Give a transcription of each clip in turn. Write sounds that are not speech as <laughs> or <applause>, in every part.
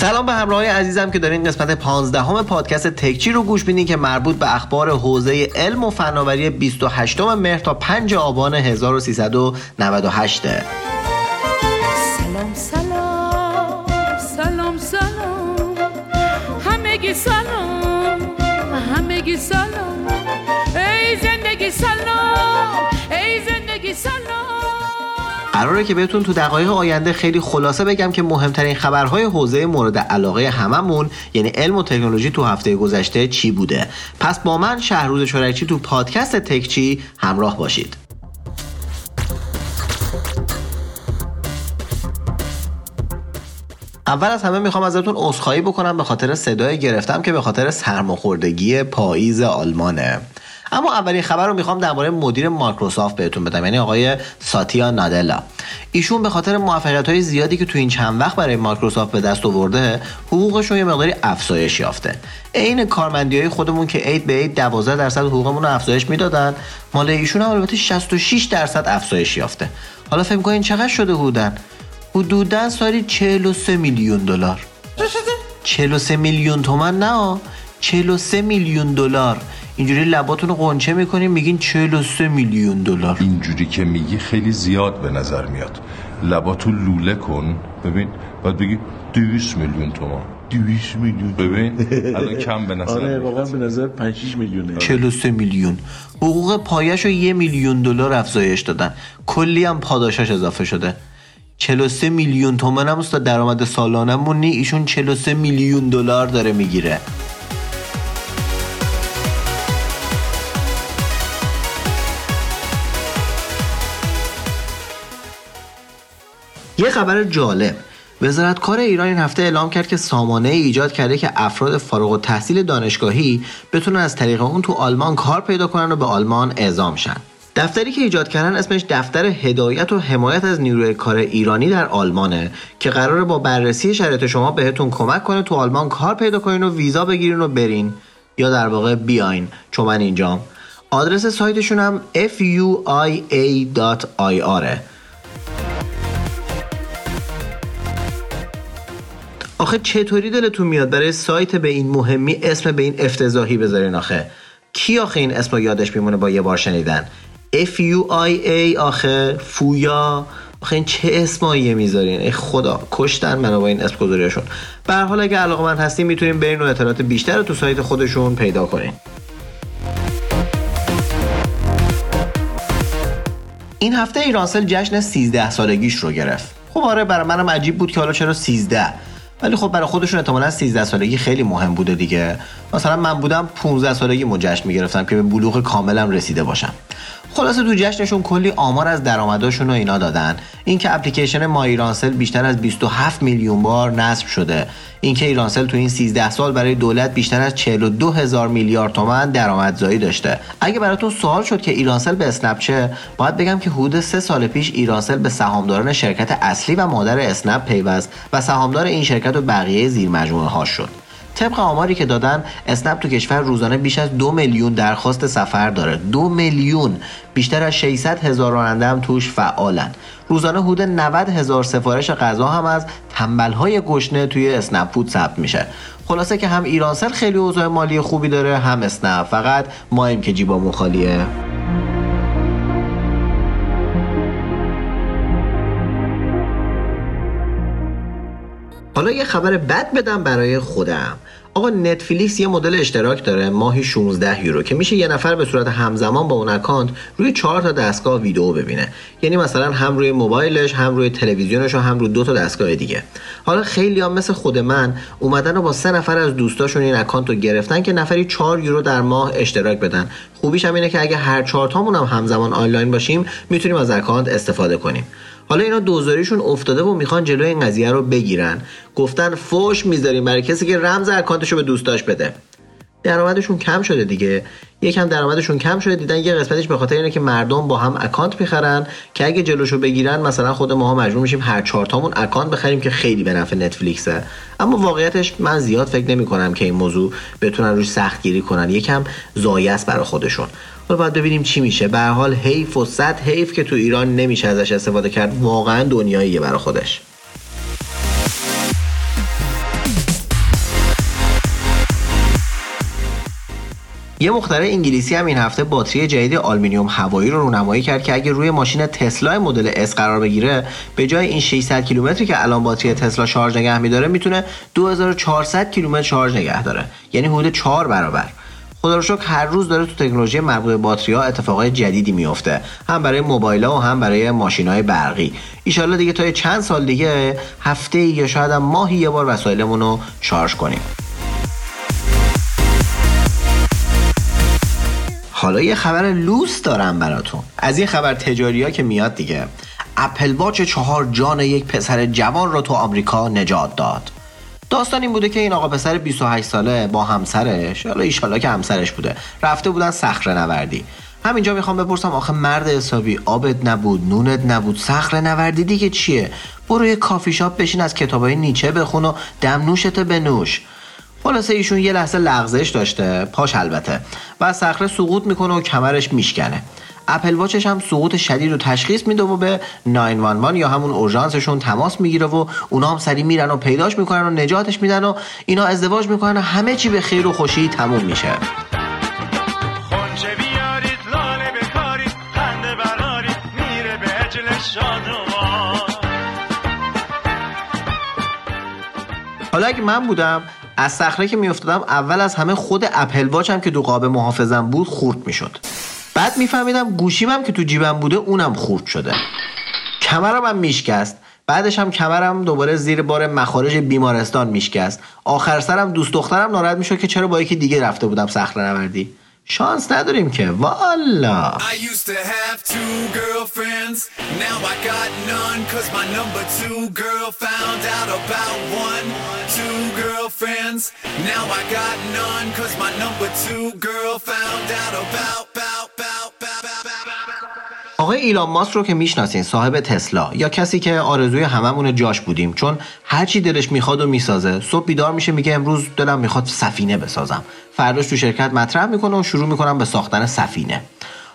سلام به همراه عزیزم که دارین قسمت 15 همه پادکست تکچی رو گوش بینید که مربوط به اخبار حوزه علم و فناوری 28 مهر تا 5 آبان 1398 سلام سلام سلام سلام. همگی سلام همگی سلام. قراره که بهتون تو دقایق آینده خیلی خلاصه بگم که مهمترین خبرهای حوزه مورد علاقه هممون یعنی علم و تکنولوژی تو هفته گذشته چی بوده؟ پس با من شهروز شورکچی تو پادکست تکچی همراه باشید. اول از همه می‌خوام ازتون عذرخواهی بکنم به خاطر صدای گرفتم که به خاطر سرماخوردگی پاییز آلمانه. اما اولین خبر رو می‌خوام درباره مدیر مایکروسافت بهتون بدم یعنی آقای ساتیا نادلا. ایشون به خاطر موفقیت های زیادی که تو این چند وقت برای مایکروسافت به دست آورده حقوقش رو یه مقداری افزایش یافته. عین کارمندی های خودمون که عید به عید 12 درصد حقوقمون رو افزایش می‌دادن مال ایشون هم البته 66 درصد افزایش یافته. حالا فکر کنین چقدر شده حدودن حدودا سالی 43 میلیون دلار. 43 میلیون تومن نه 43 میلیون دلار. اینجوری لباتون رو قنچه می‌کنین میگین 43 میلیون دلار. اینجوری که میگی خیلی زیاد به نظر میاد. لباتو لوله کن. ببین بعد بگی 200 میلیون تومان. 200 میلیون. ببین <laughs> الان کم به نظر آره. واقعا به نظر 5 6 میلیونه. 43 میلیون. حقوق پایش رو یه میلیون دلار افزایش دادن. کلی هم پاداشاش اضافه شده. 43 میلیون تومن هم است درآمد سالانمون نی ایشون 43 میلیون دلار داره می‌گیره. یه خبر جالب. وزارت کار ایران این هفته اعلام کرد که سامانه ایجاد کرده که افراد فارغ التحصیل دانشگاهی بتونن از طریق اون تو آلمان کار پیدا کنن و به آلمان اعزام شن. دفتری که ایجاد کردن اسمش دفتر هدایت و حمایت از نیروی کار ایرانی در آلمانه که قراره با بررسی شرایط شما بهتون کمک کنه تو آلمان کار پیدا کنین و ویزا بگیرین و برین. یا در واقع بیاین. چون من اینجام. آدرس سایتشون هم fuia.ir آخه چطوری دلتون میاد برای سایت به این مهمی اسم به این افتضاحی بذارین آخه؟ کی آخه این اسم رو یادش میمونه با یه بار شنیدن؟ F U I A آخه فویا. آخه این چه اسماییه می‌ذارین؟ ای خدا کشتن منو با این اسم گذاریشون به حال اگه علاقه من هستین می‌تونین برین و اطلاعات بیشتر رو تو سایت خودشون پیدا کنین. این هفته ایرانسل جشن 13 سالگیش رو گرفت. خب آره برای منم عجیب بود که حالا چرا 13 ولی خب برای خودشون احتمالا 13 سالگی خیلی مهم بوده دیگه. مثلا من بودم 15 سالگی جشن می‌گرفتم که به بلوغ کاملم رسیده باشم. خلاصه تو جشنشون کلی آمار از درآمداشون و اینا دادن. اینکه اپلیکیشن ما ایرانسل بیشتر از 27 میلیون بار نصب شده. اینکه ایرانسل تو این 13 سال برای دولت بیشتر از 42 هزار میلیارد تومن درآمدزایی داشته. اگه براتون سوال شد که ایرانسل به اسنپ چه باید بگم که حدود سه سال پیش ایرانسل به سهامداران شرکت اصلی و مادر اسنپ پیوست و سهامدار این شرکت و بقیه زیر مجموعه ها شد. طبق آماری که دادن اسنپ تو کشور روزانه بیش از دو میلیون درخواست سفر داره. دو میلیون. بیشتر از 600 هزار راننده هم توش فعالن. روزانه حدود 90 هزار سفارش غذا هم از تنبلهای گشنه توی اسنپ فود ثبت میشه. خلاصه که هم ایرانسل خیلی اوضاع مالی خوبی داره هم اسنپ. فقط مایم که جیبامون خالیه. حالا یه خبر بد بدم برای خودم. آقا نتفلیکس یه مدل اشتراک داره ماهی 16 یورو که میشه یه نفر به صورت همزمان با اون اکانت روی چهار تا دستگاه ویدیو ببینه. یعنی مثلا هم روی موبایلش هم روی تلویزیونش و هم روی دو تا دستگاه دیگه. حالا خیلی هم مثل خود من اومدن و با سه نفر از دوستاشون این اکانت رو گرفتن که نفری 4 یورو در ماه اشتراک بدن. خوبیش هم اینه که اگه هر چهار تامون هم همزمان آنلاین باشیم می‌تونیم از اکانت استفاده کنیم. حالا اینا دوزاریشون افتاده و می‌خوان جلوی این قضیه رو بگیرن. گفتن فوش می‌ذاریم برای کسی که رمز اکانتشو به دوستاش بده. درآمدشون کم شده دیگه. یکم درآمدشون کم شده دیدن یه قسمتش به خاطر اینه که مردم با هم اکانت می‌خرن که اگه جلوشو بگیرن مثلا خود ماها مجبور میشیم هر چهار تامون اکانت بخریم که خیلی به نفع نتفلیکسه. اما واقعیتش من زیاد فکر نمی کنم که این موضوع بتونن روش سخت گیری کنن. یکم زایه است برای خودشون. حالا باید ببینیم چی میشه. به هر حال حیف و صد حیف که تو ایران نمیشه ازش استفاده کرد واقعا دنیاییه برای خودش. یه مخترع انگلیسی هم این هفته باتری جدید آلومینیوم هوایی رو رونمایی کرد که اگه روی ماشین تسلا مدل S قرار بگیره به جای این 600 کیلومتری که الان باتری تسلا شارژ نگه می‌داره، می‌تونه 2400 کیلومتر شارژ نگه داره. یعنی حدود 4 برابر. خدا رو شکر هر روز داره تو تکنولوژی مربوط به باتری ها اتفاقای جدیدی میفته. هم برای موبایل ها و هم برای ماشین های برقی. ایشالله دیگه تا چند سال دیگه هفته یا شاید هم ماهی یه بار وسایلمون رو شارژ کنیم. حالا یه خبر لوس دارم براتون. از این خبر تجاری ها که میاد دیگه. اپل واچ چهار جان یک پسر جوان رو تو آمریکا نجات داد. داستان این بوده که این آقا پسر 28 ساله با همسرش حالا ایشالا که همسرش بوده رفته بودن صخره نوردی. همینجا می‌خوام بپرسم آخه مرد حسابی آبت نبود نونت نبود صخره نوردی دیگه چیه؟ برو یه کافی شاپ بشین از کتابای نیچه بخون و دمنوشت بنوش. خلاصه ایشون یه لحظه لغزش داشته پاش البته. و صخره سقوط می‌کنه و کمرش میشکنه. اپل واچش هم سقوط شدید رو تشخیص میده و به 911 یا همون اورژانسشون تماس می‌گیره و اونا هم سری میرن و پیداش می‌کنن و نجاتش میدن و اینا ازدواج می‌کنن و همه چی به خیر و خوشی تموم میشه. حالا اگه من بودم از صخره که میافتادم اول از همه خود اپل واچم که دو قاب محافظم بود خورد می‌شد. بعد میفهمیدم گوشیمم که تو جیبم بوده اونم خورد شده. کمرم هم میشکست. بعدش هم کمرم دوباره زیر بار مخارج بیمارستان میشکست. آخر سرم دوست دخترم ناراحت می‌شد که چرا با یکی دیگه رفته بودم صخره نوردی شانس نداریم که. والا. آقای ایلان ماسک رو که می‌شناسین صاحب تسلا یا کسی که آرزوی هممون جاش بودیم چون هر چی دلش می‌خواد و می‌سازه صبح بیدار میشه میگه امروز دلم می‌خواد سفینه بسازم. فرداش تو شرکت مطرح می‌کنه و شروع می‌کنم به ساختن سفینه.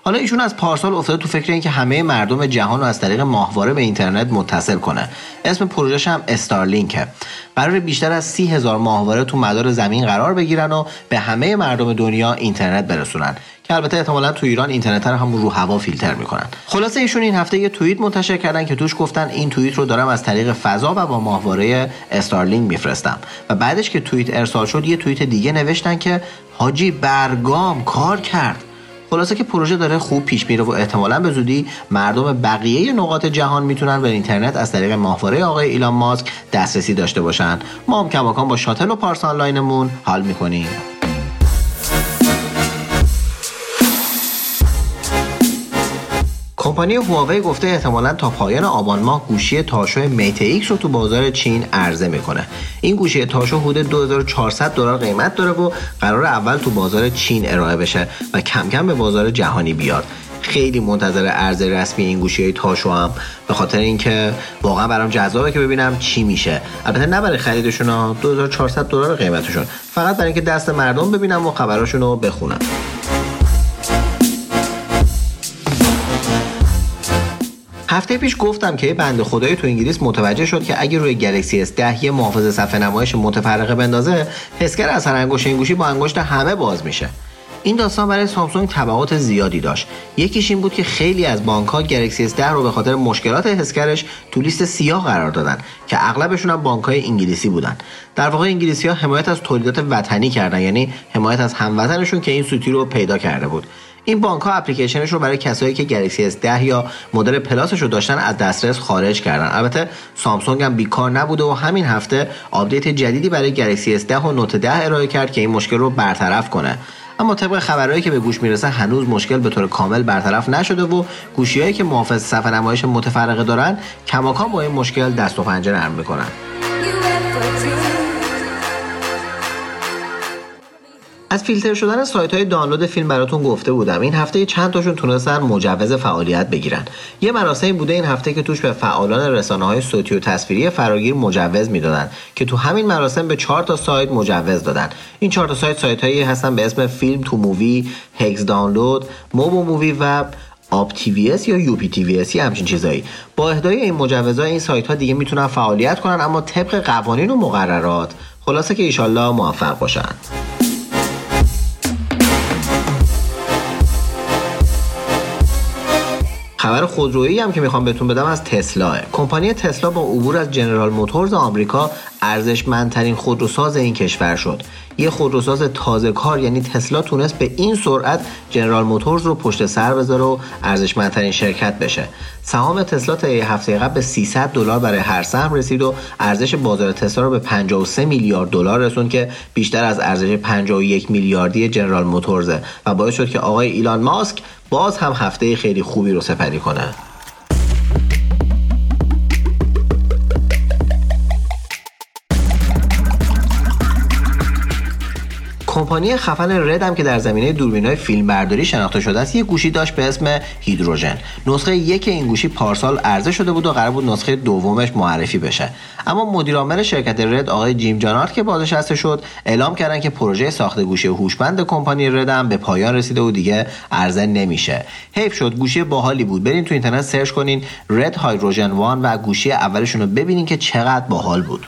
حالا ایشون از پارسال افتاده تو فکر اینکه همه مردم جهان رو از طریق ماهواره به اینترنت متصل کنه. اسم پروژهش هم استارلینکه. قرار بیشتر از سی هزار ماهواره تو مدار زمین قرار بگیرن و به همه مردم دنیا اینترنت برسونن. که البته احتمالا تو ایران اینترنت رو همون رو هوا فیلتر می‌کنن. خلاصه ایشون این هفته یه توییت منتشر کردن که توش گفتن این توییت رو دارم از طریق فضا و با ماهواره استارلینک میفرستم. و بعدش که توییت ارسال شد یه توییت دیگه نوشتن که حاجی برگام کار کرد. خلاصه که پروژه داره خوب پیش میره و احتمالا به زودی مردم بقیه نقاط جهان می‌تونن به اینترنت از طریق ماهواره آقای ایلان ماسک دسترسی داشته باشن. ما هم کماکان با شاتل و پارس آنلاینمون حال می‌کنیم. کمپانی هواوی گفته احتمالا تا پایان آبان ماه گوشی تاشو Mate X رو تو بازار چین عرضه می‌کنه. این گوشی تاشو حدود 2400 دلار قیمت داره و قراره اول تو بازار چین ارائه بشه و کم کم به بازار جهانی بیاد. خیلی منتظر عرضه رسمی این گوشی های تاشوام. به خاطر اینکه واقعا برام جذابه که ببینم چی میشه. البته نه برای خریدشون ها 2400 دلار قیمتشون. فقط برای اینکه دست مردم ببینم و خبراشون رو بخونم. هفته پیش گفتم که یه بنده خدایی تو انگلیس متوجه شد که اگه روی گلکسی S10 یه محافظ صفحه نمایش متفرقه بندازه حسگر اثر انگشت این گوشی با انگشت همه باز میشه. این داستان برای سامسونگ تبعات زیادی داشت. یکیش این بود که خیلی از بانک ها گلکسی S10 رو به خاطر مشکلات حسگرش تو لیست سیاه قرار دادن که اغلبشون هم بانک های انگلیسی بودن. در واقع انگلیسی حمایت از تولیدات وطنی کردن یعنی حمایت از هموطنشون که این سوتی رو پیدا کرده بود. این بانک ها اپلیکیشنش رو برای کسایی که گلکسی S10 یا مدل پلاسش رو داشتن از دسترس خارج کردن. البته سامسونگ هم بیکار نبوده و همین هفته آپدیت جدیدی برای گلکسی S10 و نوت 10 ارائه کرد که این مشکل رو برطرف کنه. اما طبق خبرهایی که به گوش می‌رسه هنوز مشکل به طور کامل برطرف نشده و گوشیهایی که محافظ صفحه نمایش متفرقه دارن کماکان با این مشکل دست و پنجه نرم می‌کنن. از فیلتر شدن سایت های دانلود فیلم براتون گفته بودم. این هفته چند تاشون تونستن مجوز فعالیت بگیرن. یه مراسمی بوده این هفته که توش به فعالان رسانه های صوتی و تصویری فراگیر مجوز می‌دادن که تو همین مراسم به چهار تا سایت مجوز دادن. این چهار تا سایت سایت هایی هستن به اسم فیلم تو مووی هگز دانلود موبو مووی و آب تی وی اس یا یو پی تی وی اس یا همچین چیزایی. با اهدای این مجوزها این سایت ها دیگه می‌تونن فعالیت کنن اما طبق قوانین و مقررات. خلاصه که ایشالله موفق باشن. خبر خودرویی هم که می‌خوام بهتون بدم از تسلا. کمپانی تسلا با عبور از جنرال موتورز آمریکا ارزشمندترین خودروساز این کشور شد. یه خودروساز تازه کار یعنی تسلا تونست به این سرعت جنرال موتورز رو پشت سر بذاره و ارزشمندترین شرکت بشه. سهام تسلا تا یه هفته قبل به 300 دلار برای هر سهم رسید و ارزش بازار تسلا رو به 53 میلیارد دلار رسوند که بیشتر از ارزش 51 میلیاردی جنرال موتورزه. و باعث شد که آقای ایلان ماسک باز هم هفته خیلی خوبی رو سپری کنه کمپانی خفن رد هم که در زمینه دوربین‌های فیلمبرداری شناخته شده است یه گوشی داشت به اسم هیدروژن. نسخه یک این گوشی پارسال عرضه شده بود و قرار بود نسخه دومش معرفی بشه. اما مدیرعامل شرکت رد آقای جیم جانارد که بازنشسته شد اعلام کردن که پروژه ساخت گوشی هوشمند کمپانی رد هم به پایان رسیده و دیگه عرضه نمیشه. حیف شد گوشی باحالی بود. برین تو اینترنت سرچ کنین رد هایدروژن وان و گوشی اولشون رو ببینین که چقدر باحال بود.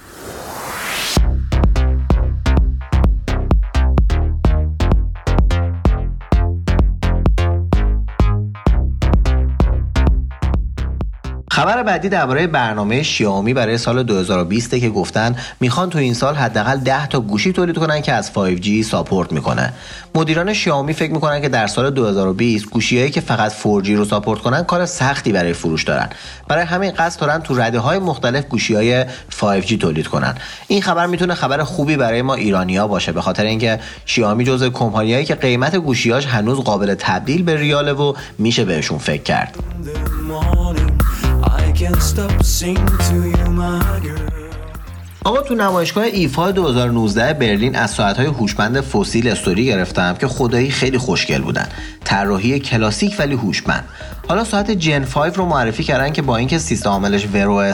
خبر بعدی درباره برنامه شیائومی برای سال 2020 که گفتن می‌خوان تو این سال حداقل 10 تا گوشی تولید کنن که از 5G ساپورت می‌کنه. مدیران شیائومی فکر می‌کنن که در سال 2020 گوشیهایی که فقط 4G رو ساپورت کنن کار سختی برای فروش دارن. برای همین قصد دارن تو رده های مختلف گوشی های 5G تولید کنن. این خبر می‌تونه خبر خوبی برای ما ایرانیا باشه به خاطر اینکه شیائومی جزو کمپانیایی که قیمت گوشیاش هنوز قابل تبدیل به ریاله و میشه بهشون فکر کرد. Can't stop singing to you, my girl. آقا تو نمایشگاه ایفا 2019 برلین از ساعتهای هوشمند فسیل استوری گرفتم که خدایی خیلی خوشگل بودن. طراحی کلاسیک ولی هوشمند. حالا ساعت جن 5 رو معرفی کردن که با اینکه سیستم عاملش ورو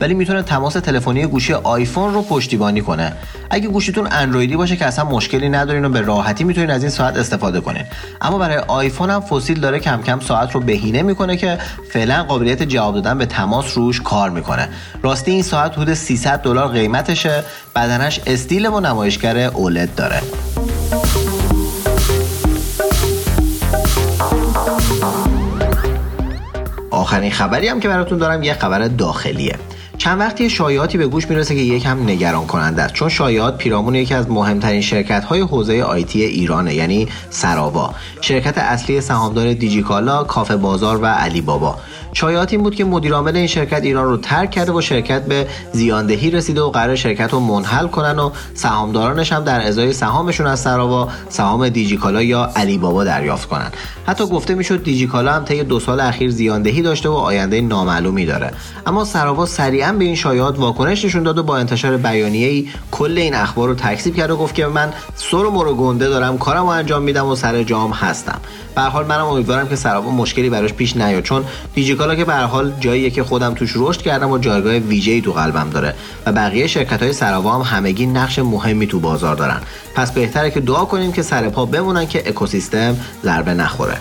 ولی می‌تونه تماس تلفنی گوشی آیفون رو پشتیبانی کنه. اگه گوشیتون اندرویدی باشه که اصلا مشکلی ندارین و به راحتی می‌تونین از این ساعت استفاده کنین. اما برای آیفون هم فسیل داره کم کم ساعت رو بهینه می‌کنه که فعلا قابلیت جواب دادن به تماس روش کار می‌کنه. راستی این ساعت حدود 300 دلار قیمتشه بدنش استیل و نمایشگر اولد داره. آخرین خبری هم که براتون دارم یه خبر داخلیه. چند وقتی شایعاتی به گوش می‌رسه که یکم نگران کننده است. چون شایعات پیرامون یکی از مهمترین شرکت های حوزه آیتی ایرانه یعنی سراوا. شرکت اصلی سهامدار دیجیکالا کافه بازار و علی بابا شایعات این بود که مدیرعامل این شرکت ایران رو ترک کرده و شرکت به زیاندهی رسیده و قرار شرکت رو منحل کنن و سهامدارانش هم در ازای سهامشون از سراوا سهام دیجیکالا یا علی بابا دریافت کنن. حتی گفته می‌شد دیجیکالا هم طی دو سال اخیر زیاندهی داشته و آینده نامعلومی داره. اما سراوا سریعا به این شایعات واکنش نشون داد و با انتشار بیانیه ای کل این اخبار رو تکذیب کرد و گفت که من سر و مرو گنده دارم کارم انجام میدم و سر جام هستم. به حال منم امیدوارم که سراوا مشکلی براش پیش نیاد چون دیجیکالا که به حال جاییه که خودم توش رشد کردم و جایگاه ویژه‌ای تو قلبم داره و بقیه شرکت های سراوا هم همگی نقش مهمی تو بازار دارن. پس بهتره که دعا کنیم که سر پا بمونن که اکوسیستم ضربه نخوره.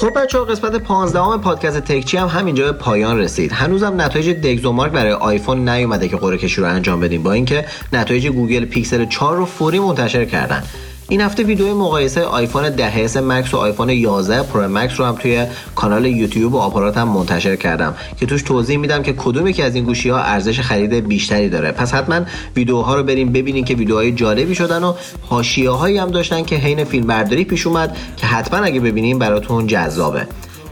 خب بچه ها قسمت 15 ام پادکست تکچی هم همینجا به پایان رسید. هنوزم نتایج DxOMark برای آیفون نیومده که قرعه کشی رو انجام بدیم با اینکه نتایج گوگل پیکسل 4 رو فوری منتشر کردن. این هفته ویدیو مقایسه آیفون 10s Max و آیفون 11 Pro Max رو هم توی کانال یوتیوب و آپاراتم منتشر کردم که توش توضیح میدم که کدوم یکی از این گوشی ها ارزش خرید بیشتری داره. پس حتما ویدیوها رو برین ببینین که ویدیوهای جالبی شدن و حاشیه هایی هم داشتن که حین فیلم برداری پیش اومد که حتما اگه ببینین براتون جذابه.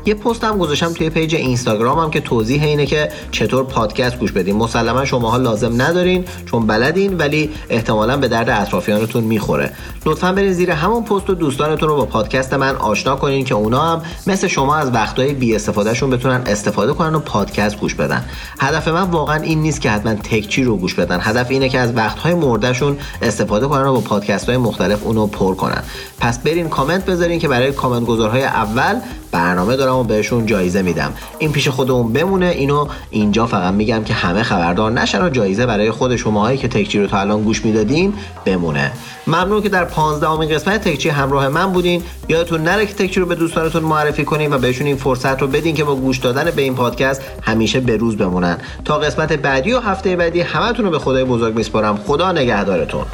یه پست هم گذاشتم توی پیج اینستاگرامم که توضیح اینه که چطور پادکست گوش بدین مسلما شماها لازم ندارین چون بلدین ولی احتمالا به درد اطرافیانتون می‌خوره. لطفا برین زیر همون پست و دوستانتون رو با پادکست من آشنا کنین که اونا هم مثل شما از وقتهای بی استفادهشون بتونن استفاده کنن و پادکست گوش بدن. هدف من واقعا این نیست که حتما تکچی رو گوش بدن. هدف اینه که از وقتهای مردهشون استفاده کنن و با پادکست های مختلف اونو پر کنن. پس برین کامنت بذارین که برای کامنت گذارهای اول برنامه دارم و بهشون جایزه میدم. این پیش خودمون بمونه اینو اینجا فقط میگم که همه خبردار نشن و جایزه برای خود شماهایی که تکچی رو تا الان گوش می‌دادین بمونه. ممنون که در 15 امین قسمت تکچی همراه من بودین. یادتون نره که تکچی رو به دوستانتون معرفی کنین و بهشون این فرصت رو بدین که با گوش دادن به این پادکست همیشه به روز بمونن. تا قسمت بعدی و هفته بعدی همتون رو به خدای بزرگ میسپارم. خدا نگهدارتون.